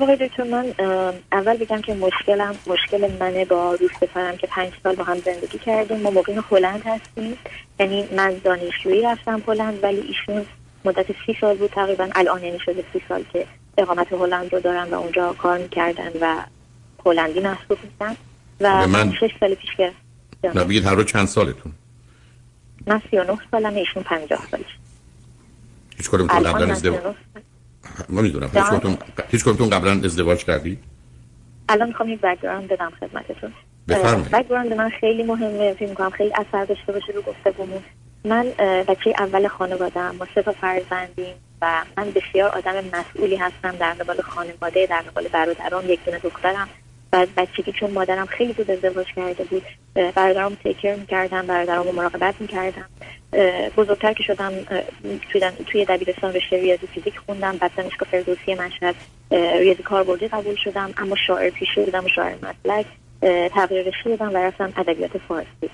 آقای دکتر من اول بگم که مشکلم مشکل منه با دوست پسرم که پنج سال با هم زندگی کردیم. ما مقیم هلند هستیم. یعنی من دانشجویی رفتم هلند ولی ایشون مدت سی سال بود تقریبا. الان یعنی شده سی سال که اقامت هلند رو دارن و اونجا کار می‌کردن و هلندی محسوب میشن. و من شش سال پیش که نه بگید هر رو چند سالتون؟ من سی و نه سالم ایشون پنجاه سالش. هیچ کدوم قبلا ازدواج ما می‌دونم هیچ کدوم هیچ کدوم قبلا ازدواج کردی؟ الان می‌خوام یک بک‌گراند بدم خدمتتون. بفرمایید. بک‌گراند من خیلی مهمه فکر می‌کنم خیلی اثر داشته باشه رو گفتگومون. من بچه اول خانواده‌ام ما سه تا فرزندیم و من بسیار آدم مسئولی هستم در قبال خانواده در قبال برادرام یک دونه دخترم. و بچگی چون مادرم خیلی زود ازدواج کرده بود برادرام تیکر می‌کردم برادرام رو مراقبت می‌کردم. بزرگتر که شدم توی, توی دبیرستان رشته ریاضی فیزیک خوندم بعد دانشگاه فردوسی مشهد ریاضی کاربردی قبول شدم اما شاعر پیشه بودم و شاعر مطلق تغییر رشته دادم و رفتم ادبیات فارسی.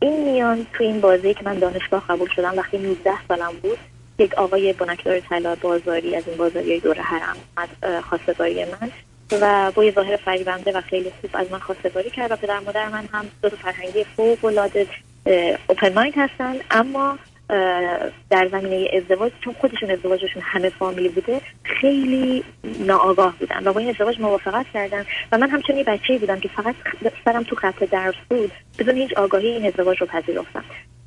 این میان تو این بازی که من دانشگاه قبول شدم وقتی 19 سالم بود یک آقای بنکدار طلا بازاری از این بازاری دور حرم خواستگاری من و با یه ظاهر فریبنده و خیلی خوب از من خواستگاری کرد و پدر مادر من هم دو فرهنگی فوق العاده اوپن مایند هستن اما در زمینه ازدواج چون خودشون ازدواجشون همه فامیلی بوده خیلی ناآگاه بودن و با این ازدواج موافقت کردن. و من همچنین یه بچه بودم که فقط سرم تو خط درس بود بدون هیچ آگاهی این ازدواج رو پذیرفتم.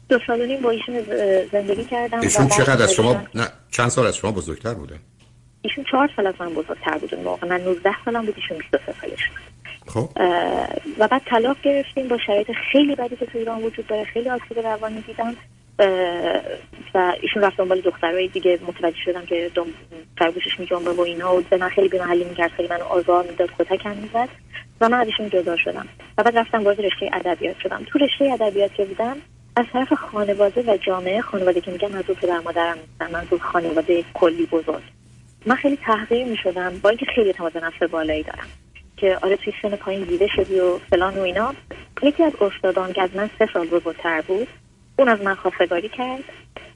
دو سال و نیم با ایشون زندگی کردم ایشون چقدر از شما نه چند سال از شما بزرگتر بوده؟ ایشون چهار سال از من بزرگتر بود موقع. من 19 سالم بود ایشون 23 سالش خب. و بعد طلاق گرفتیم با شرایط خیلی بدی که تو ایران وجود داره. خیلی آسیب روانی دیدم. و ایشون رفت دنبال دخترای دیگه. متوجه شدم که دم فرگوشش میجنبه و اینا و به من خیلی بیمحلی می‌کرد خیلی منو آزار می‌داد کتکم می‌زد. و من از ایشون جدا شدم. و بعد رفتم وارد رشته ادبیات شدم. تو رشته ادبیات که بودم از طرف خانواده و جامعه خانواده که میگم منظور پدر مادرم نیستم منظور خانواده کلی بزرگ. من خیلی تحقیر می‌شدم با اینکه خیلی اعتماد نفس بالایی دارم. که آره توی سن پایین دیده شدی و فلان و اینا. یکی از استادان که از من سه سال بزرگتر بود اون از من خواستگاری کرد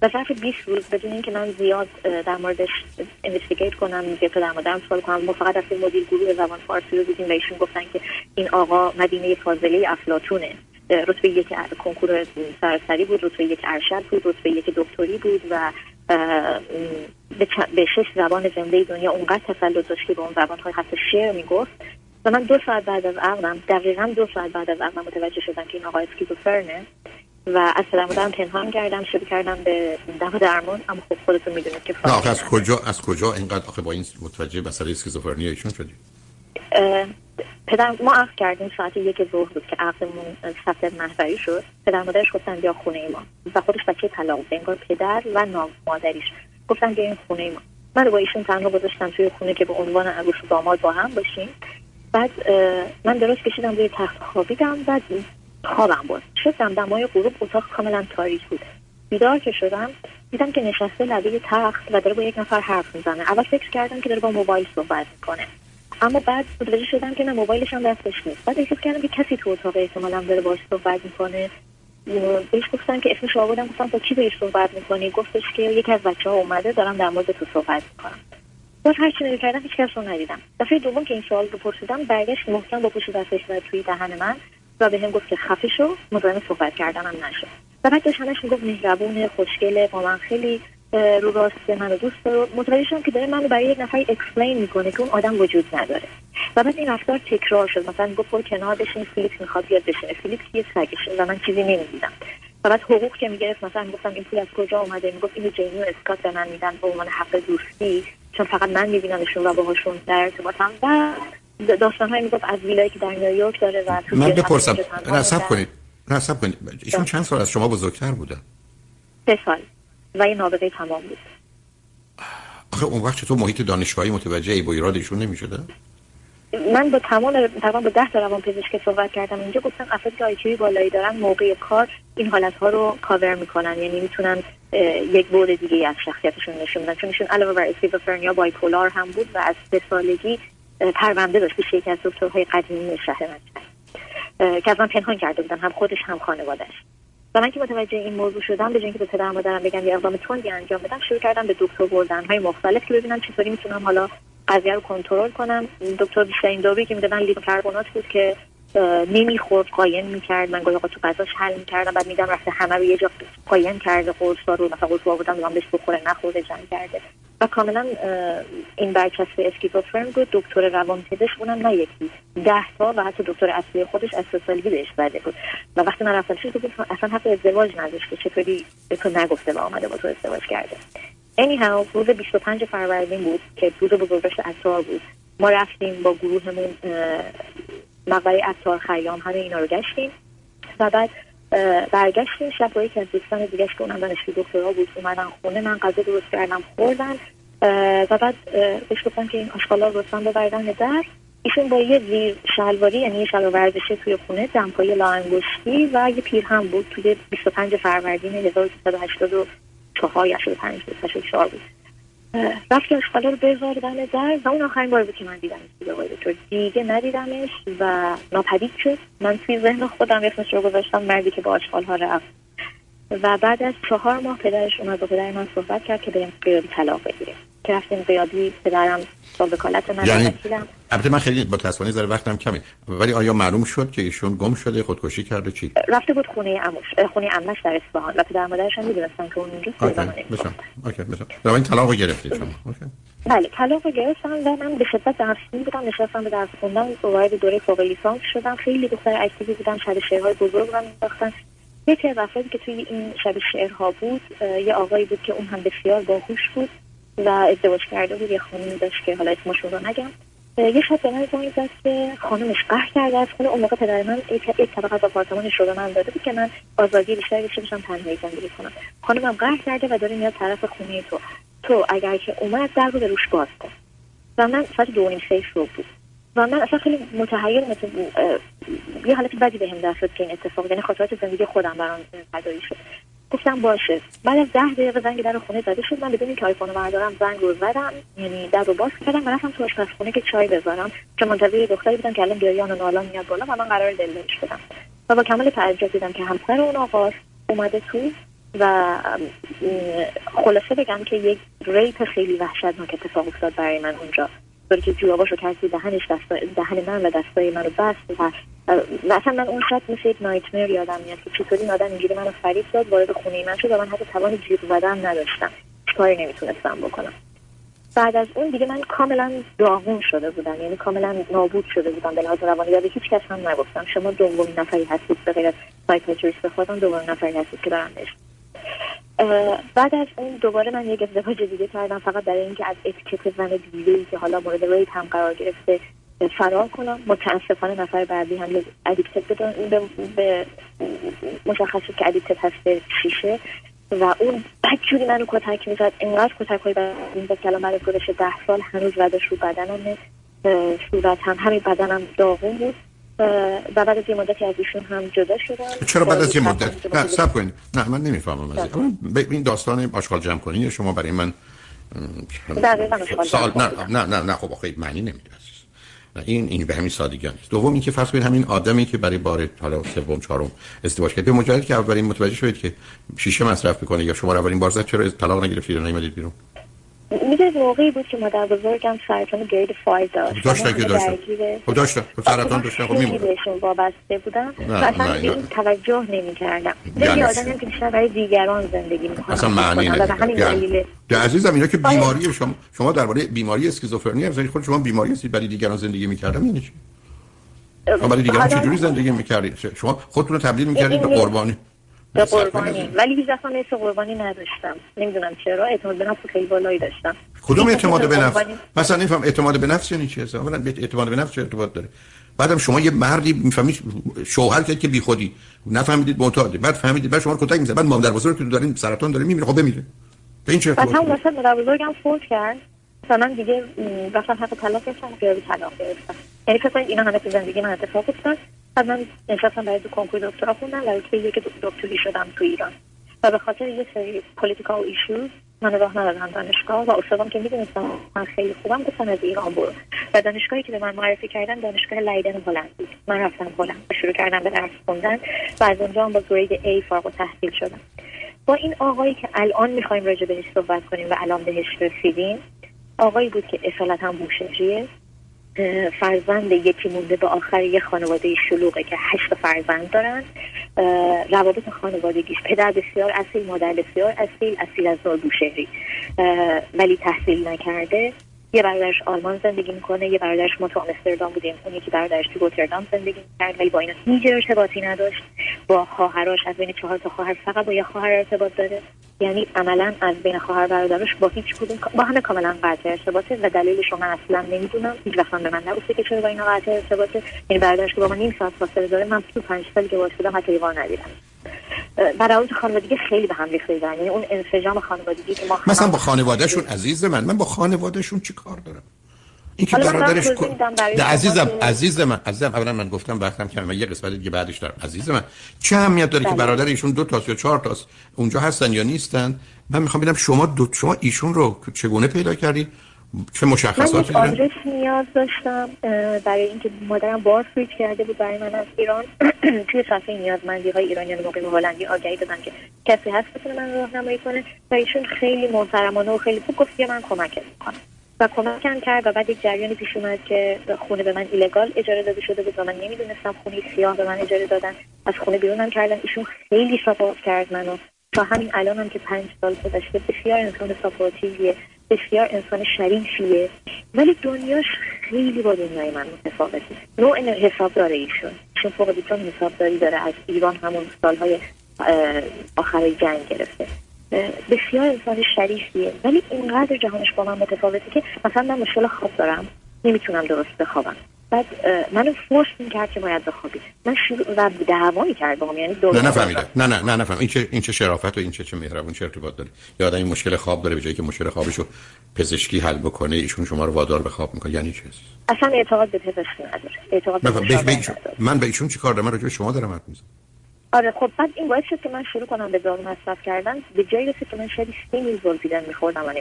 و ظرف 20 روز بدون اینکه من زیاد در موردش اینوستیگیت کنم که پدر مادرم سوال کنم ما فقط رفتیم مدیر گروه زبان فارسی رو دیدیم و ایشون گفتن که این آقا مدینه فاضله افلاتونه رتبه یک کنکور سراسری بود رتبه یک ارشد بود رتبه یک دکتری بود و به شش زبان زنده دنیا اونقدر تسلط داشت که به اون زبان های حتی شعر می‌گفت. و من دو ساعت بعد از عقلم دقیقا دو ساعت بعد از عقلم متوجه شدم که این آقای اسکیزوفرنه و از پدر مادرم پنهان کردم شروع کردم به دوا درمان. اما خب خودتون می‌دونید که نه از کجا از کجا اینقدر آخه با این متوجه مسئله اسکیزوفرنی ایشون شدی؟ پدر ما عقد کردیم ساعت یک ظهر بود که عقدمون ثبت محوری شد. پدر مادرش گفتن بیا خونه ما و خودش بچه طلاق انگار پدر و نام مادریش. گفتن بیا این خونه ما من با ایشون تنها گذاشتم توی خونه که به عنوان عروس و داماد با هم باشیم. بعد من درست کشیدم روی تخت خوابیدم بعد خوابم بود شدم دمای غروب اتاق کاملا تاریک بود. بیدار که شدم دیدم که نشسته لبه تخت و داره با یک نفر حرف می‌زنه. اول فکر کردم که داره با موبایل صحبت می‌کنه. اما بعد متوجه شدم که نه موبایلش هم دستش نیست. بعد احساس کردم که کسی تو اتاق احتمالا داره باش صحبت می‌کنه. بهش گفتم که اسمش آوردم گفتم با کی بهش صحبت می‌کنی؟ گفتش که یکی از بچه ها اومده دارم در مورد تو صحبت می‌کنم. باز هر چی کردم هیچ کس رو ندیدم. دفعه دوم که این سوال رو پرسیدم برگشت محکم با پشت دستش و توی دهن من و به هم گفت که خفه شو مزاحم صحبت کردنم نشو و بعد داشت همش می‌گفت مهربونه خوشگله با من خیلی رو راست منو دوست داره متوجه شدم که داره منو برای یک نفری explain می‌کنه که اون آدم وجود نداره. و بعد این رفتار تکرار شد. مثلا گفت برو کنار بشین فیلیکس می‌خواد بیاد بشینه. فیلیکس یه سگشه. و من چیزی نمی‌دیدم. و بعد حقوق که می‌گرفت مثلا گفتم این پول از کجا اومده؟ می‌گفت اینو جینی و اسکات به من میدن به عنوان حق دوستی. چون فقط من میبینمشون و باهاشون در ارتباطم و داستان های می‌گفت از ویلایی که در نیویورک داره و من بپرسم. نصب کنید. نصب کنید. ایشون چند سال از شما بزرگتر بودن سه سال. و یه نابغه تمام بود. آخه اون وقت تو محیط دانشگاهی متوجه ای با ایرادشون نمی‌شده؟ من با تمام تمام با ده تا روان پزشک صحبت کردم. اینجا گفتم افرادی که آیکیوی بالایی دارن موقع کار این حالت ها رو کاور می‌کنن. یعنی می‌تونن یک بود دیگه از شخصیتشون نشون بدن چون ایشون علاوه بر اسکیزوفرنیا بایپولار هم بود و از سه سالگی پرونده داشت پیش یکی از دکترهای قدیمی شهر من که از من پنهان کرده بودن هم خودش هم خانوادش و من که متوجه این موضوع شدم به اینکه به پدر مادرم بگم یه اقدام تندی انجام بدم شروع کردم به دکتر بردن های مختلف که ببینم چطوری می‌تونم حالا قضیه رو کنترل کنم. دکتر بیشترین دارویی که می‌دادن لیتو کربونات بود که نمی‌خورد قایم می‌کرد. من گاهی تو غذاش حل می‌کردم بعد میدم رفته همه رو یه جا قایم کرده قرصا رو مثلا قرص بودم بودم بهش بخوره نخورده جنگ کرده. و کاملا این برچسب اسکیزوفرن بود. دکتر روان پزشک بودم نه یکی. ده تا و حتی دکتر اصلی خودش استثالی بهش زده بود. و وقتی من رفتم چیز بود اصلا حتی ازدواج نداشته چطوری تو نگفته و آمده با تو ازدواج کرده. Anyhow روز 25 فروردین بود که روز بزرگداشت عطار بود. ما رفتیم با گروهمون مقبره عطار خیام همه اینا رو گشتیم. و بعد برگشتیم. شب با یکی از دوستان دیگه که اونم دانشجوی دکترا بود اومدن خونه. من غذا درست کردم خوردن و بعد بهش گفتم که این آشغالا رو لطفا ببردن در. ایشون با یه زیر شلواری یعنی یه شلوار ورزشی توی خونه دمپایی لاانگشتی و یه پیر هم بود. توی 25 فروردین 1384 یا 85 84 بود. رفت رو بذاردن در و اون آخرین بار بود که من دیدم تو دیگه ندیدمش و ناپدید شد. من توی ذهن خودم اسمش رو گذاشتم مردی که با آشغال ها رفت. و بعد از چهار ماه پدرش اومد با پدر من صحبت کرد که بریم قیادی طلاق بگیریم. که رفتیم قیادی پدرم با وکالت من یعنی البته من خیلی با تصوانی ذره وقتم کمی ولی آیا معلوم شد که ایشون گم شده خودکشی کرده چی؟ رفته بود خونه عموش خونه عمش در اصفهان و پدر مادرش هم می‌دونستن که اون اونجا بسام OK بسام این طلاق گرفتید شما. OK بله طلاق گرفتم و من به شدت درسیم بودم نشستم به درس خوندن وارد دوره فوق لیسانس شدم. خیلی دختر active ی بودم شب شعرهای بزرگ رو می‌ساختم یکی از افرادی که توی این شب شعرها بود یه آقایی بود که اون هم بسیار باهوش بود. و ازدواج کرده بود یه خانمی داشت که حالا اسمش رو نگم. یه شب به من زنگ زد که خانمش قهر کرده از خونه اون موقع پدر من یک طبقه از آپارتمانش رو به من داده بود که من آزادی بیشتری داشته باشم تنهایی زندگی کنم. خانمم قهر کرده و داره میاد طرف خونه تو. تو اگر که اومد در رو به روش باز کن. و من ساعت دو نیم سه رو بود. و من اصلا خیلی متحیر مثل یه حالت بدی به دست که این اتفاق یعنی خاطرات زندگی خودم برام فدایی شد. گفتم باشه. بعد از ده دقیقه زنگ در خونه زده شد. من بدون اینکه آیفون بردارم زنگ رو زدم. یعنی در رو باز کردم. و رفتم تو آشپزخونه که چای بذارم. که منتظر دختری بودم که الان گریان و نالان میاد بالا و من قرار دلدارش بدم و با کمال تعجب دیدم که همسر اون آقاست اومده تو و خلاصه بگم که یک ریپ خیلی وحشتناک اتفاق افتاد برای من اونجا. طوری که جواباشو کردی دهنش دهن من و دستای منو بست و مثلا من اون شب مثل یک نایتمر یادم میاد که چطوری این آدم اینجوری منو فریب داد وارد خونه من شد و من حتی توان جیغ زدن نداشتم. کاری نمی‌تونستم بکنم. بعد از اون دیگه من کاملا داغون شده بودم یعنی کاملا نابود شده بودم. به لحاظ روانی به هیچ کس هم نگفتم. شما دومین نفری هستید به غیر از psychiatrist خودم دومین نفری هستید که دارم بعد از اون دوباره من یک ازدواج دیگه کردم فقط برای اینکه از اتیکت زن دیگه که حالا مورد rape هم قرار گرفته فرار کنم. متاسفانه نفر بعدی هم addicted بودن. به, به مشخص که addicted هست شیشه. و اون بدجوری منو کتک می‌زد. اینقدر کتک های این به کلام برای گذشته ده سال هنوز ردش رو بدنم صورت هم. همین بدنم داغون بود. و بعد از یه مدتی از ایشون هم جدا شدم. چرا بعد از یه مدت؟ نه سب کنید. نه من نمی‌فهمم از این. داستان آشغال جمع کنی شما برای من سال نه نه نه نه. خب آخه معنی نمیده این این به همین سادگی نیست دوم اینکه فرض کنید همین آدمی که برای بار حالا سوم چهارم ازدواج کرد. به مجرد که اولین متوجه شدید که شیشه مصرف می‌کنه یا شما اولین بار زد چرا طلاق نگرفتید و نمی‌دید بیرون؟ می‌دونید موقعی بود که مادر بزرگم سرطان گرید 5 داشت. داشت که داشت خب داشت خب سرطان داشت خب میمونه. بهشون وابسته بودم. و اصلا این توجه نمی کردم یه آدمی که بیشتر برای دیگران زندگی می‌کنم اصلا معنی نمیده عزیزم اینا که بیماری شما شما درباره بیماری اسکیزوفرنی هم خود شما بیماری هستید برای دیگران زندگی می‌کردم یعنی چی؟ شما برای دیگران چجوری زندگی می‌کردید؟ شما خودتون رو تبدیل می‌کردید به قربانی. به قربانی. ولی هیچ دفعه مثل قربانی نداشتم. نمی‌دونم چرا. اعتماد به نفس خیلی بالایی داشتم. کدوم اعتماد به نفس؟ مثلا نمیفهم اعتماد به نفس یعنی چی؟ اصلا اعتماد به نفس چه ارتباط داره؟ بعدم شما یه مردی می‌فهمید شوهر کرد که بیخودی. نفهمیدید معتاده بعد فهمیدید بعد شما رو کتک می‌زنه. بعد مادر بزرگ که دارین سرطان داره میمیره. خب بمیره. به این چه بعد هم واسه مادر بزرگم فوت کرد. مثلا دیگه رفتم حق طلاق گرفتم خیابی طلاق گرفتم. یعنی فکر اینا همه تو زندگی من اتفاق افتاد. بعد من نشستم برای دو کنکور دکترا خوندم و رتبه یک دکتری شدم تو ایران. و به خاطر یه سری پولیتیکال ایشوز من راه ندادم دانشگاه و استادم که می‌دونستم من خیلی خوبم گفتن از ایران برو. و دانشگاهی که به من معرفی کردن دانشگاه لیدن هلند بود. من رفتم هلند و شروع کردم به درس خوندن و از اونجا هم با گرید A فارغ و تحصیل شدم. با این آقایی که الان می‌خوایم راجع بهش صحبت کنیم و الان بهش رسیدیم آقایی بود که اصالت هم بوشهریه. فرزند یکی مونده به آخر یه خانواده شلوغه که هشت فرزند دارن. روابط خانوادگیش پدر بسیار اصیل مادر بسیار اصیل اصیل از نوع بوشهری ولی تحصیل نکرده. یه برادرش آلمان زندگی می‌کنه یه برادرش ما تو آمستردام بودیم. اون یکی برادرش تو روتردام زندگی می‌کرد ولی با اینا هیچ ارتباطی نداشت. با خواهرش از بین چهار تا خواهر فقط با یه خواهر ارتباط داره. یعنی عملا از بین خواهر برادرش با هیچ کدوم با همه کاملا قطع ارتباطه و دلیلش رو من اصلا نمی‌دونم. هیچ وقت به من نگفته که چرا با اینا قطع ارتباطه. یعنی برادرش که با من نیم ساعت فاصله داره من تو پنج سالی که واسه بودم حتی یه ندیدم. برای خانوادگی خیلی به هم ریخته یعنی اون انسجام خانوادگی که ما مثلا با خانوادهشون عزیز من من با خانوادهشون چی کار دارم؟ این که برادرش عزیزم عزیز من عزیزم اولا من گفتم وقتم که من یه قسمت دیگه بعدش دارم. عزیز من چه اهمیت داره که بله. برادر ایشون دو تا یا چهار تاست؟ اونجا هستن یا نیستن؟ من می‌خوام ببینم شما دو شما ایشون رو چگونه پیدا کردید چه مشخصاتی من آدرس نیاز داشتم برای اینکه مادرم بار فریت کرده بود برای من از ایران. توی صفحه نیازمندی های ایرانیان مقیم هلندی آگهی دادن که کسی هست بتونه من راهنمایی کنه و ایشون خیلی محترمانه و خیلی خوب گفت من کمک می‌کنم. و کمکم کرد و بعد یک جریانی پیش اومد که خونه به من illegal اجاره داده شده بود و من نمی‌دونستم خونه سیاه به من اجاره دادن. از خونه بیرونم کردن. ایشون خیلی support کرد منو. تا همین الانم که پنج سال گذشته بسیار انسان supportive یه بسیار انسان شریفیه ولی دنیاش خیلی با دنیای من متفاوته. نوع حسابدار ایشون. ایشون فوق دیپلم حسابداری داره. از ایران همون سالهای آخر جنگ گرفته. بسیار انسان شریفیه. ولی اینقدر جهانش با من متفاوته که مثلا من مشکل خواب دارم نمی‌تونم درست بخوابم. بعد منو فورس می‌کرد که باید بخوابی. من شروع و دعوایی کرد با یعنی نه نفهمیدم. نه نه نه نفهم این چه این چه شرافت و این چه چه مهربون چه ارتباط داره یا آدم این مشکل خواب داره به جایی که مشکل خوابشو پزشکی حل بکنه ایشون شما رو وادار به خواب می‌کنه. یعنی چی؟ اصلا اعتقاد به پزشکی نداره. اعتقاد به من به ایشون چیکار دارم؟ من راجع به شما دارم حرف می‌زنم. آره خب بعد این باعث شد که من شروع کنم به دارو مصرف کردن. به جایی رسید که من شاید سه میل زلفیدن میخوردم و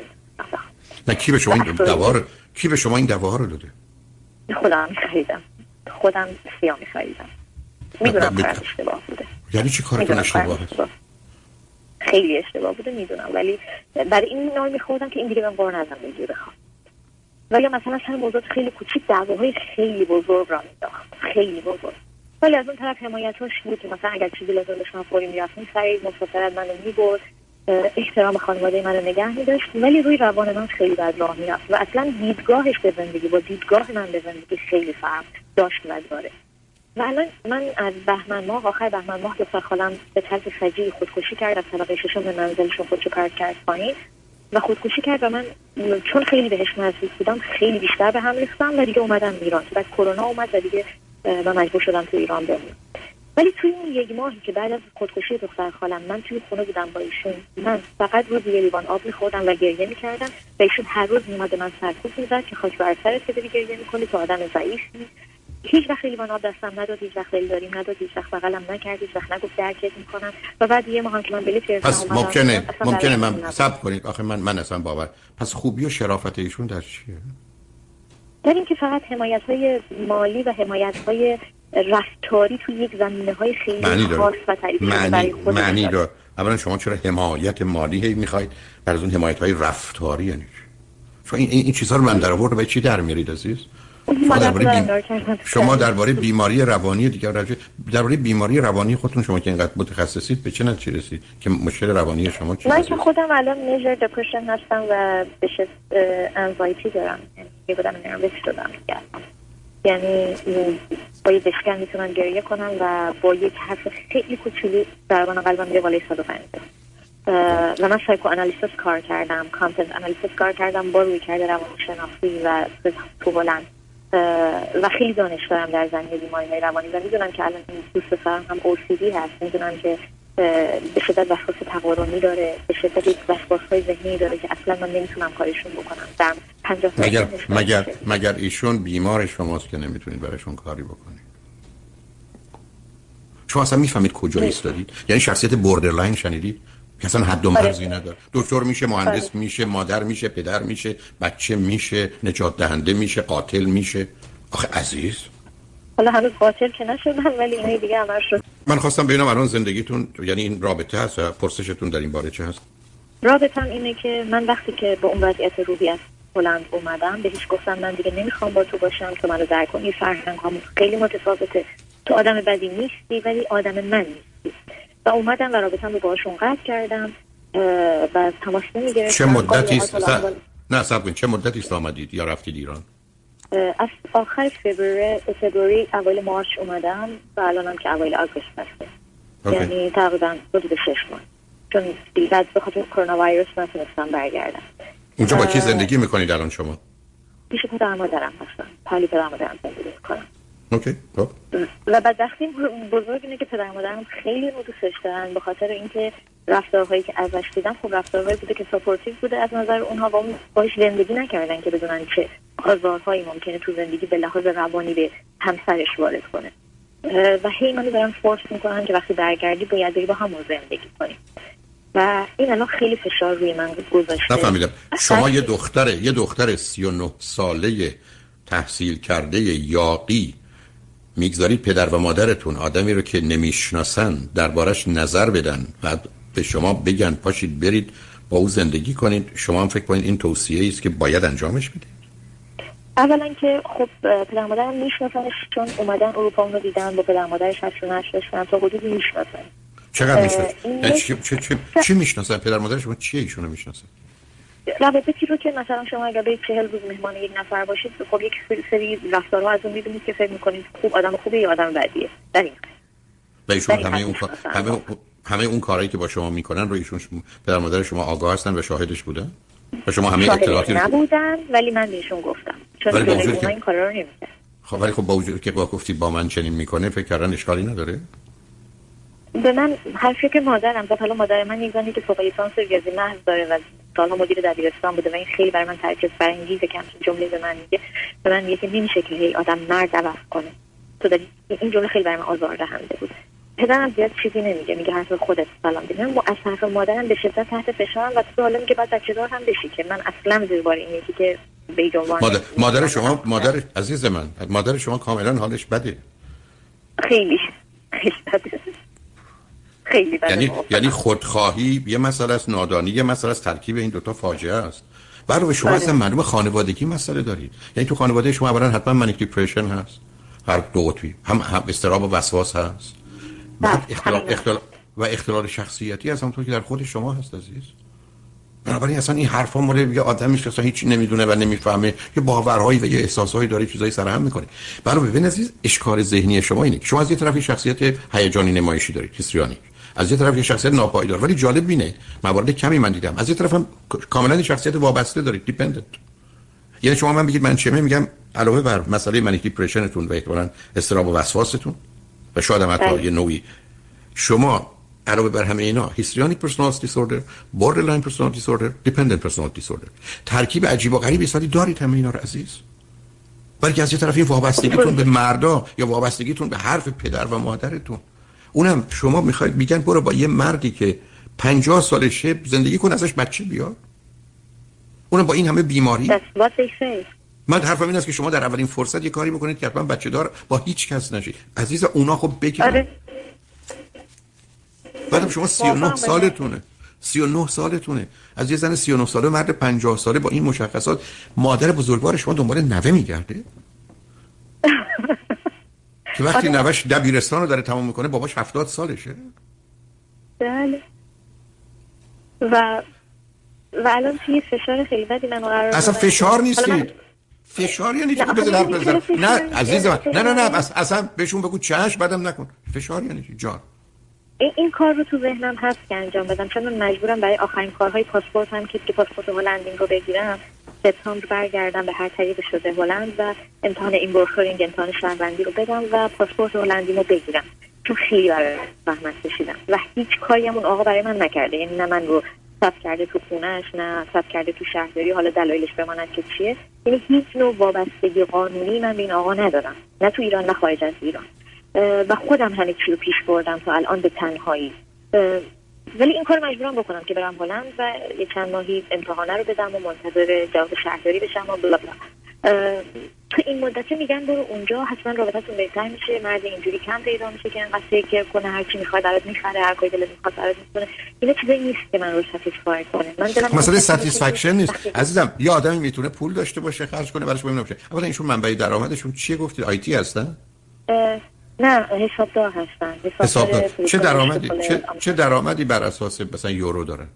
نه کی به شما این دوا رو کی به شما این دوا رو داده؟ خودم خریدم خودم سیاه خریدم می‌دونم کار اشتباه بوده. یعنی چی کارتون اشتباه؟ هست خیلی اشتباه بوده می‌دونم. ولی برای این نوع میخوردم که این دیگه من بار نزم بگیر بخوام. ولی مثلا سر موضوعات خیلی کوچیک دعواهای خیلی بزرگ را میداخت. خیلی بزرگ. ولی از اون طرف حمایتاش بود مثلا اگر چیزی لازم داشتم فوری می‌رفتم سریع مسافرت منو می‌برد احترام خانواده منو نگه میداشت. ولی روی روان من خیلی بد راه می‌رفت و اصلا دیدگاهش به زندگی با دیدگاه من به زندگی خیلی فرق داشت و داره. و الان من از بهمن ماه آخر بهمن ماه دختر خالم به طرز فجیعی خودکشی کرد از طبقه ششم به منزلشون خودشو پرد کرد پایین و خودکشی کرد و من چون خیلی بهش نزدیک بودم خیلی بیشتر به هم ریختم و دیگه اومدم ایران. بعد کرونا اومد و دیگه و مجبور شدم تو ایران بمونم ولی توی اون یک ماهی که بعد از خودکشی دختر خالم من توی خونه بودم با ایشون. من فقط روز یه لیوان آب میخوردم و گریه می‌کردم. و ایشون هر روز میومد من سرکوب می‌زد که خاک بر سرت که داری گریه می‌کنی تو آدم ضعیفی هیچ وقت لیوان آب دستم نداد هیچ وقت داریم نداد هیچ وقت بغلم نکرد هیچ وقت نگفت درکت می‌کنم. و بعد یه ماه که من بلیط پس ممکنه ممکنه من سب کنید. آخه من من اصلا باور. پس خوبی و شرافت ایشون در چیه؟ در اینکه فقط حمایت های مالی و حمایت های رفتاری توی یک زمینه های خیلی معنی خاص و تعریف معنی, معنی داره. اولا شما چرا حمایت مالی هی می‌خواید؟ بر از اون حمایت های رفتاری یعنی چون این, این چیزها رو من در آورد به چی در میارید عزیز؟ شما درباره بیم... شما درباره بیماری روانی دیگر درباره بیماری روانی خودتون شما که اینقدر متخصصید به چه نتیجه رسید؟ که مشکل روانی شما چیه من که خودم الان میجر دپرشن هستم و بشه انزایتی دارم. یه بودم نرمس شدم یعنی با یه بشکن می‌تونم گریه کنم و با یک حرف خیلی کوچولی ضربان قلبم یه بالای 105 و من سایکو انالیسیس کار کردم کانتنت انالیسیس کار کردم با روی کرده روانشناسی و تو بلند. و خیلی دانش دارم در زمینه بیماری های روانی و می‌دونم که الان دوست پسرم هم OCD هست. می‌دونم که به شدت وسواس تقارنی داره به شدت وسواس های ذهنی داره که اصلا من نمی‌تونم کارشون بکنم. در مگر مگر مگر ایشون بیمار شماست که نمی‌تونید برایشون کاری بکنید؟ شما اصلا می‌فهمید کجا ایستادید؟ یعنی شخصیت borderline شنیدید؟ که اصلا حد و مرزی آره. نداره. دکتر میشه مهندس آره. میشه مادر میشه پدر میشه بچه میشه نجات دهنده میشه قاتل میشه. آخه عزیز. حالا هنوز قاتل که نشدم ولی اینه دیگه همش شد من خواستم ببینم الان زندگیتون یعنی این رابطه هست پرسشتون در این باره چه هست؟ رابطم اینه که من وقتی که با اون وضعیت روحی از هلند اومدم بهش گفتم من دیگه نمی‌خوام با تو باشم تو منو درک نمی‌کنی فرهنگ خیلی متفاوته. تو آدم بدی نیستی ولی آدم من نیستی و اومدم و رابطم رو باشون قطع کردم و تماس نمی‌گرفتم. چه مدتی نه سب چه مدتی است آمدید یا رفتید ایران؟ از آخر فبروری فبروری اول مارچ اومدم و الانم که اول آگوست هستم یعنی تقریبا حدود شش ماه. چون بعد به خاطر کرونا ویروس نتونستم برگردم. اونجا با کی زندگی می‌کنید الان شما؟ پیش پدر مادرم هستم. پیش پدر مادرم زندگی می‌کنم. okay خب. و بدبختی بزرگ اینه که پدر مادرم خیلی رو دوستش دارن به خاطر اینکه رفتارهایی که ازش دیدم خب رفتارهایی بوده که supportive بوده از نظر اونها با باش زندگی نکردن که بدونن چه آزارهایی ممکنه تو زندگی به لحاظ روانی به همسرش وارد کنه. و هی منو دارن force می‌کنن که وقتی برگردی باید بری با همون زندگی کنی. و این الان خیلی فشار روی من گذاشته. نفهمیدم. شما یه دختر یه دختر 39 ساله تحصیل کرده یاقی. می‌گذارید پدر و مادرتون آدمی رو که نمی‌شناسن دربارش نظر بدن و به شما بگن پاشید برید با او زندگی کنید شما هم فکر کنید این توصیه است که باید انجامش بدید اولا که خب پدر مادرم میشناسنش چون اومدن اروپا اونو دیدن با پدر مادرش هشت و داشتن تا حدود می‌شناسن چقدر می‌شناسن؟ چی, چی, چی, چی می‌شناسن؟ پدر مادر شما چیه ایشونو می‌شناسن؟ روابطی رو که مثلا شما اگر به چهل روز مهمان یک نفر باشید خب یک سری رفتارها از اون می‌بینید که فکر می‌کنید خوب آدم خوبه یا آدم بدیه. در این و ایشون همه اون همه همه اون کارهایی که با شما می‌کنن رو ایشون پدر مادر شما آگاه هستن و شاهدش بودن و شما همه اطلاعاتی رو نبودن ولی من بهشون گفتم. چون ولی با که... این کارا رو نمی‌کرد. خب ولی خب با وجود که با گفتی با من چنین می‌کنه فکر کردن اشکالی نداره؟ به من حرفی که مادرم و حالا مادر من یک زنی که فوق لیسانس ریاضی محض داره و سالها مدیر دبیرستان بوده و این خیلی برای من تعجب برانگیزه که همچین جمله به من میگه به من میگه که نمیشه که هی آدم مرد عوض کنه. تو داری این جمله خیلی برای من آزار دهنده بود. پدرم زیاد چیزی نمیگه میگه حرف خودت سلام دیگه من از حرف مادرم به شدت تحت فشارم و تو حالا میگه بعد بچه دار هم بشی که من اصلا زیر بار این یکی که به مادر, مادر شما مادر عزیز من مادر شما کاملا حالش بده خیلی. خیلی بده خیلی بده یعنی یعنی خودخواهی یه مسئله است نادانی یه مسئله است ترکیب این دوتا فاجعه است. برای شما اصلا بله. معلوم خانوادگی مسئله دارید. یعنی تو خانواده شما اولا حتما منیک دیپرشن هست. هر دو هم هم استراب و وسواس هست. بعد اختلال, اختلال و اختلال شخصیتی از همونطور که در خود شما هست عزیز. بنابراین اصلا این حرفا مال یه آدمی که اصلا هیچی نمی‌دونه و نمی‌فهمه. یه باورهایی و یه احساسهایی داره چیزایی سر هم می‌کنه. برای ببین عزیز اشکال ذهنی شما اینه شما از یه طرف شخصیت هیجانی نمایشی دارید histrionic از یه طرف یه شخصیت ناپایدار ولی جالب اینه موارد کمی من دیدم. از یه طرف هم کاملا شخصیت وابسته دارید dependent یعنی شما من بگید من چه میگم علاوه بر مسئله manic depression تون و احتمالاً اضطراب و وسواستون و شاید هم حتی بله. یه نوعی شما علاوه بر همه اینا histrionic personality disorder borderline personality disorder dependent personality disorder ترکیب عجیب و غریبی ولی دارید همه اینا رو عزیز. بلکه از یه طرف این وابستگیتون به مردا یا وابستگیتون به حرف پدر و مادرتون. اونم شما می‌خواید میگن برو با یه مردی که 50 سالشه زندگی کن ازش بچه بیار اونم با این همه بیماری. من حرفم این است که شما در اولین فرصت یه کاری بکنید که حتما بچه دار با هیچ کس نشید عزیز اونا خب بگیرن آره. بعدم شما 39 سالتونه. 39 سالتونه. از یه زن 39 ساله مرد 50 ساله با این مشخصات مادر بزرگوار شما دنبال نوه میگرده؟ که وقتی آره. نوش دبیرستان رو داره تمام می‌کنه باباش 70 سالشه. بله. و و الان توی فشار خیلی بدی من قرار اصلا فشار نیستید فشار یعنی چی؟ حرف بزن نه عزیز من نه نه نه بس اصلا بهشون بگو چش بعدم نکن. فشار یعنی چی؟ جان. این, این کار رو تو ذهنم هست که انجام بدم. چون من مجبورم برای آخرین کارهای پاسپورت هم که پاسپورت هلندین رو بگیرم. سپتامبر برگردم به هر طریق شده هلند و امتحان این برخورینگ امتحان شهروندی رو بدم و پاسپورت هلندی رو بگیرم. چون خیلی برای زحمت کشیدم. و هیچ کاری اون آقا برای من نکرده. یعنی نه من رو ثبت کرده تو خونهش نه ثبت کرده تو شهرداری. حالا دلایلش بماند که چیه؟ یعنی هیچ نوع وابستگی قانونی من به این آقا ندارم. نه تو ایران نه خارج از ایران. و خودم همه چی رو پیش بردم تا الان به تنهایی. ولی این کار مجبورم بکنم که برم هلند و یه چند ماهی امتحانه رو بدم و منتظر جواب شهرداری بشم و blah blah. تو این مدت میگن برو اونجا حتما رابطتون بهتر میشه مرد اینجوری کم پیدا میشه که انقدر فکر کنه هر چی می‌خواد برات می‌خره هر کاری دلت می‌خواد برات می‌کنه. اینا چیزایی نیست که من رو satisfy کنه. من دلم مثلا satisfaction نیست. عزیزم یه آدمی می‌تونه پول داشته باشه خرج کنه براش مهم نباشه. اولا ایشون منبع درآمدشون چیه؟ گفتید IT هستن؟ نه حسابدار هستن حسابدار چه درآمدی چه چه درآمدی بر اساس مثلا یورو دارن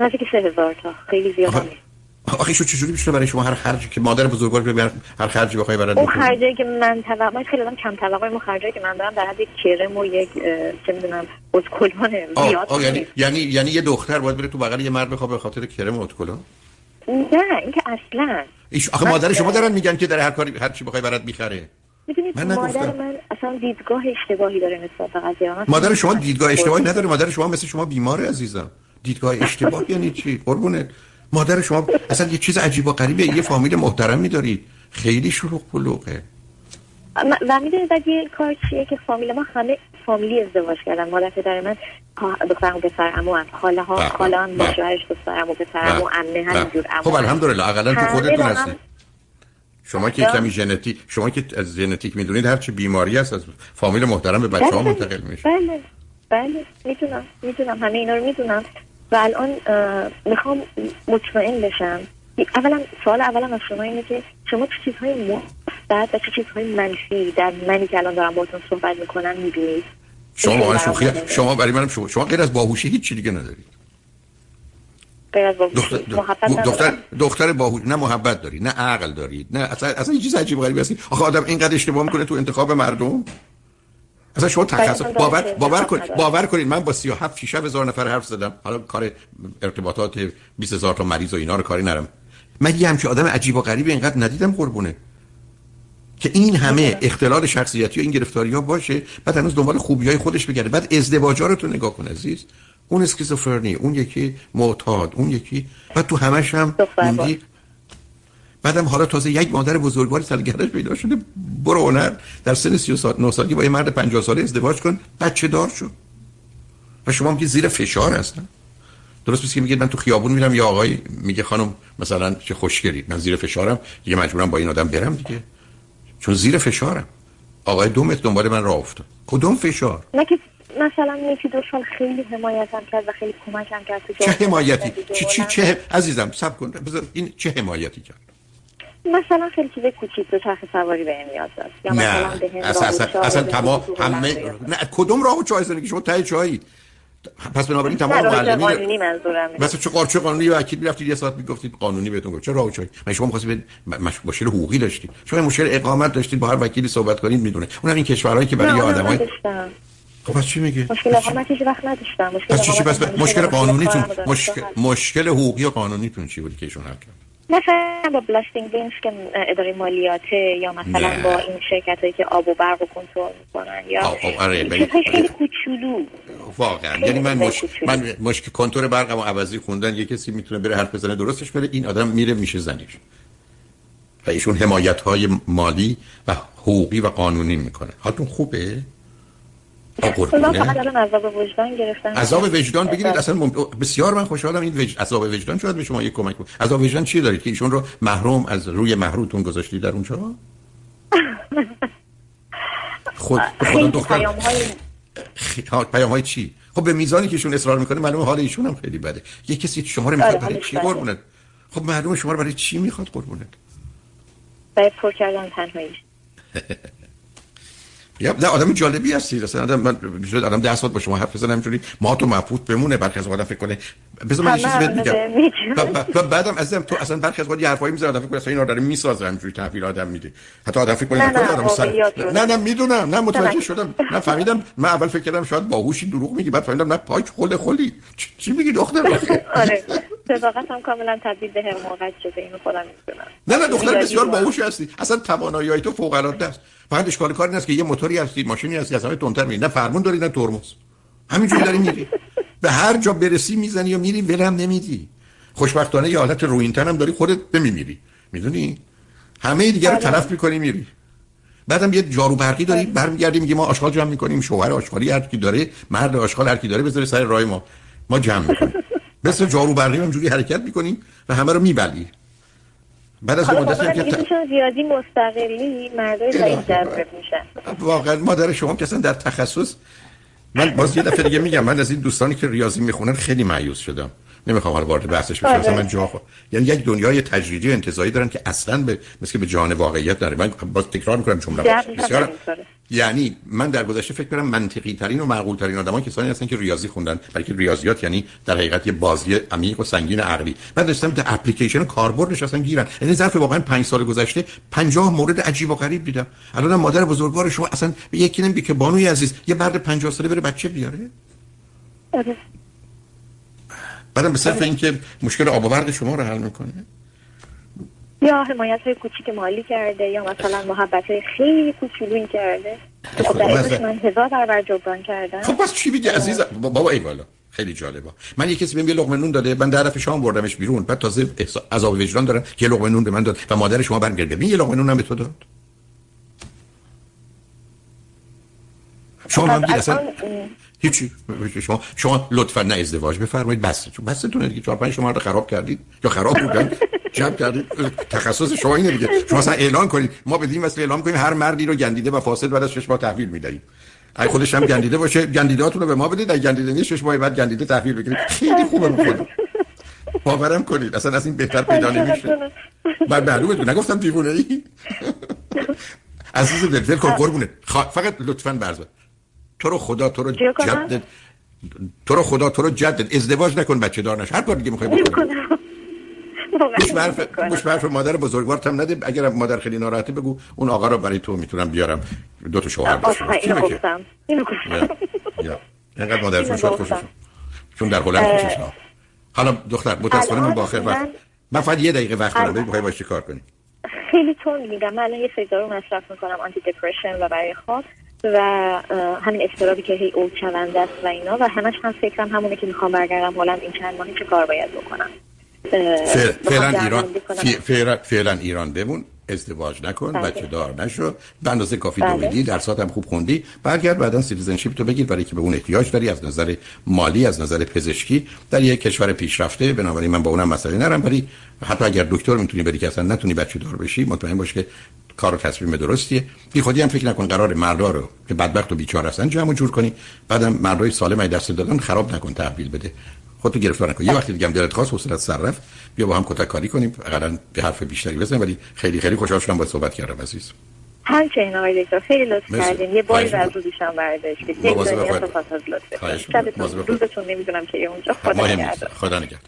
نزدیک 3000 تا. خیلی زیاد نیست. آخه شو چجوری میشه برای شما هر خرجی که مادر بزرگوار رو هر خرجی بخوای برات اون خرجی که من توقع من خیلی کم توقع اون خرجی که من دارم در حد یک کرم و یک چه می‌دونم اتکلون زیاد یعنی یعنی یعنی یه دختر باید بره تو بغل یه مرد بخواد به خاطر کرم و اتکلون؟ نه اینکه اصلا. ایش آخه مادر شما دارن میگن که در هر کاری هر چی بخوای برات می‌خره. من مادر من اصلا دیدگاه اشتباهی داره نسبت به قضیه مادر شما دیدگاه اشتباهی نداره. مادر شما مثل شما بیماره عزیزم. دیدگاه اشتباه یعنی چی؟ قربونت. مادر شما اصلا یه چیز عجیب و غریبه. یه فامیل محترمی دارید خیلی شلوغ پلوغه. و می‌دونید بعد یه کار چیه که فامیل ما همه فامیلی ازدواج کردن. مادر پدر من دخترم و پسر امو هم. خاله ها خاله هم با شوهرش دخترم و پسر امو عمه همینجور امو خب الحمدلله. اقلا تو خودتون هستید شما که کمی ژنتیک شما که از ژنتیک می‌دونید هر چه بیماری هست از فامیل محترم به بچه ها بله. منتقل میشه بله بله. می‌دونم می‌دونم. همه اینا رو می‌دونم. و الان می‌خوام مطمئن بشم. اولا سوال اولم از شما اینه که شما چه چیزهای مثبت و چه چیزهای منفی در منی که الان دارم باهاتون صحبت می‌کنم می‌بینید؟ شما شوخی شما برای منم شما شما غیر از باهوشی هیچ چیزی دیگه ندارید. دختر دختر دختر باهوش نه محبت داری نه عقل دارید نه اصلا اصلا چیز عجیب غریبی هستی. آخه آدم اینقدر اشتباه می‌کنه تو انتخاب مردم. اصلا شما تخصص باور باور کنید باور کنید من با 37 6 هزار نفر حرف زدم. حالا کار ارتباطات 20 هزار تا مریض و اینا رو کاری نرم. من یه همچین آدم عجیب و غریب اینقدر ندیدم قربونه. که این همه اختلال شخصیتی و این گرفتاری ها باشه بعد هنوز دنبال خوبی های خودش بگرده. بعد ازدواج رو تو نگاه کن عزیز. اون اسکیزوفرنی اون یکی معتاد اون یکی بعد تو همش هم بعدم حالا تازه یک مادر بزرگوار سالگردش پیدا شده. برو هنر در سن 39 سالگی با یه مرد 50 ساله ازدواج کن. بچه دار شد و شما میگید زیر فشار هستن. درست که میگید من تو خیابون میرم یا آقای میگه خانم مثلا چه خوشگلی. من زیر فشارم. دیگه مجبورم با این آدم برم دیگه. چون زیر فشارم. آقای دو متر دنبال من راه افتاد. کدوم فشار؟ نه که مثلا یکی دو سال خیلی حمایتم کرد و خیلی کمکم کرد چه حمایتی؟ چی چی چه عزیزم صبر کن. بذار این چه حمایتی کرد؟ مثلا خیلی چیز کوچیک تو چرخ سواری به نیاز داشت یا مثلا به اصلا اصلا, اصلا تمام همه نه کدوم راه و چای زندگی؟ شما ته چایی؟ پس بنابراین تمام معلمین قانونی منظورم مثلا چه قارچه قانونی و وکیل می‌رفتید؟ یه ساعت می‌گفتید قانونی بهتون گفت. چه راه و چای؟ من شما می‌خواستید مشکل حقوقی داشتید؟ شما مشکل اقامت داشتید با هر وکیلی صحبت کنید می‌دونه. اونم این کشورهایی که برای آدمای خب پس چی میگه مشکل اقامت هیچ وقت نداشتم. مشکل پس چی پس مشکل قانونیتون مشکل مشکل حقوقی و قانونیتون چی بود که ایشون حل کرد؟ مثلا با بلاستینگ بینز که اداره مالیاته یا مثلا نه. با این شرکت هایی که آب و برق رو کنترل می‌کنن یا آره خیلی کوچولو. واقعا. یعنی من مش... من مشک کنتور برقم و عوضی خوندن یه کسی می‌تونه بره حرف بزنه درستش بره این آدم میره میشه زنش و ایشون حمایت های مالی و حقوقی و قانونی می‌کنه. حالتون خوبه؟ عذاب وجدان گرفتن. عذاب وجدان بگیرید اصلا بسیار من خوشحالم این وج... عذاب وجدان شاید به شما یک کمک کنه. عذاب وجدان چی دارید؟ که ایشون رو محروم از روی محرومتون گذاشتید در اونجا خود خدا دختر پیام های چی؟ خب به میزانی که ایشون اصرار می‌کنه معلومه حال ایشون هم خیلی بده. یه کسی شما رو می‌خواد آره، برای چی قربونت؟ خب معلومه شما رو برای چی می‌خواد قربونت؟ برای پر کردن تنهایی. یا نه آدم جالبی هستی. اصلا آدم من شاید آدم 10 ساعت با شما حرف بزنم اینجوری ما تو مفوت بمونه برخی از آدم فکر کنه. بذار من یه چیزی بهت میگم و بعدم ازم تو اصلا برخی از وقت حرفایی می‌زنه آدم فکر کنه این داره می‌سازه همینجوری تحویل آدم میده. حتی آدم فکر کنه نه آدم سر... نه نه می‌دونم نه متوجه شدم نه فهمیدم. من اول فکر کردم شاید باهوشی دروغ میگی بعد فهمیدم نه پاک خل خلی. چی میگی دختر؟ آره. صداقت هم کاملا تبدیل به حماقت شده اینو خودم می‌دونم. نه نه دختر بسیار باهوش هستی. اصلا توانایی تو فوق العاده است. فقط اشکال کار این است که یه موتوری هستی ماشینی هستی از همه تندتر میری. نه فرمون داری نه ترمز. همینجوری داری میری. به هر جا برسی می‌زنی یا میری ولم نمیدی خوشبختانه یه حالت روینتن هم داری خودت بمیری می‌دونی؟ همه دیگه رو آره. تلف می‌کنی میری. بعدم یه جارو برقی داری آره. برمیگردی میگه ما آشغال جمع می‌کنیم شوهر آشغالی هر کی داره مرد آشغال هر کی داره بذاره سر راه ما. ما جمع می‌کنیم. مثل جارو برقی هم جوری حرکت می‌کنیم و همه رو میبلی بعد از مدتی که زیادی مستقلی مردای ضعیف جذب میشن. واقعا مادر شما که در تخصص من باز یه دفعه دیگه میگم من از این دوستانی که ریاضی می‌خونن خیلی مایوس شدم. نمی‌خوام حالا وارد بحثش بشم مثلا من جا خو... یعنی یک دنیای تجریدی و انتزاعی دارن که اصلا به مثل به جان واقعیت داره. من باز تکرار می‌کنم جمله بسیار یعنی من در گذشته فکر کنم منطقی ترین و معقول ترین آدمان کسانی هستن که ریاضی خوندن. بلکه ریاضیات یعنی در حقیقت یه بازی عمیق و سنگین عقلی بعد داشتم در اپلیکیشن کاربردش اصلا گیرن. یعنی ظرف واقعا 5 سال گذشته 50 مورد عجیب و غریب دیدم. الان مادر بزرگوار شما اصلا به یکی نمیگه که بانوی عزیز یه مرد 50 ساله بره بچه بیاره. آره. بعدم به صرف اینکه مشکل آب و برق شما رو حل می‌کنه. یا حمایت های کوچیک مالی کرده یا مثلا محبت های خیلی کوچولویی کرده. خب در من هزار برابر جبران کردم خب بس چی بگی عزیز بابا ای بالا خیلی جالبه. من یه کسی بهم یه لقمه نون داده من در دفعه شام بردمش بیرون. بعد تازه عذاب وجدان دارم یه لقمه نون به من داد و مادر شما برگرده ببین یه لقمه نون هم به تو داد. شما من اصلا هیچی. شما شما لطفا نه ازدواج بفرمایید بس. چون بستونه دیگه. چهار پنج شما رو خراب کردید. یا خراب بودن جمع کردید. تخصص شما اینه دیگه. شما اصلا اعلان کنید. ما بدیم واسه اعلام کنیم هر مردی رو گندیده و فاسد بعد از شش ماه تحویل می‌دهیم. اگه خودش هم گندیده باشه. گندیدهاتون رو به ما بدید. اگه گندیده نیست شش ماه بعد گندیده تحویل بگیرید. خیلی خوبه می‌کنه باورم کنید. اصلا از این بهتر پیدا نمیشه. بعد معلومه نگفتم دیوونه ای عزیز دل کن. قربونه فقط لطفا برزد تو رو خدا تو رو جدد تو رو خدا تو رو جدد ازدواج نکن بچه دار نش هر کار دیگه می‌خوای بکنی. مش برف مادر بزرگوارت هم نده. اگر مادر خیلی ناراحته بگو اون آقا رو برای تو می‌تونم بیارم. دو تا شوهر داشته اینو گفتم. اینو گفتم. اینقدر مادرشون شد خوششون چون در هلند خوشش حالا دختر متاسفانه من با آخر وقت من فقط یه دقیقه وقت دارم. بگو باشه کار کنی؟ خیلی تون میگم. من الان یه سری مصرف می‌کنم آنتی دپرشن و برای خواب. و همین استرابی که هی اول شونده است و اینا و همش هم فکرم همونه که می‌خوام برگردم هلند این چند ماهی چه کار باید بکنم فعلا ایران فعلا ایران بمون ازدواج نکن بله. بچه دار نشو به اندازه کافی بله. دویدی در ساعت هم خوب خوندی برگرد بعدا سیتیزنشیپ تو بگیر برای که به اون احتیاج داری از نظر مالی از نظر پزشکی در یک کشور پیشرفته بنابراین من با اونم مسئله نرم ولی حتی اگر دکتر می‌تونی بری که اصلا نتونی بچه دار بشی مطمئن باش که کار و تصمیم درستیه. بی خودی هم فکر نکن قرار مردا رو که بدبخت و بیچاره هستن جمع جور کنی. بعدم مردای سالم دست دادن خراب نکن تحویل بده. خودتو گرفتار نکن. یه وقتی دیگه هم دلت خواست حوصلت سر رفت. بیا با هم کتک کاری کنیم. اقلا به حرف بیشتری بزنیم ولی خیلی خیلی خوشحال شدم با صحبت کردم عزیز. همچنین آقای دکتر؟ خیلی لطف کردین. یه باری از روزشم برداشتید یک دنیا تو خاطر لطفه. روزتون. نمی‌دونم که اونجا. خدا نگهدار. خدا نگهدار.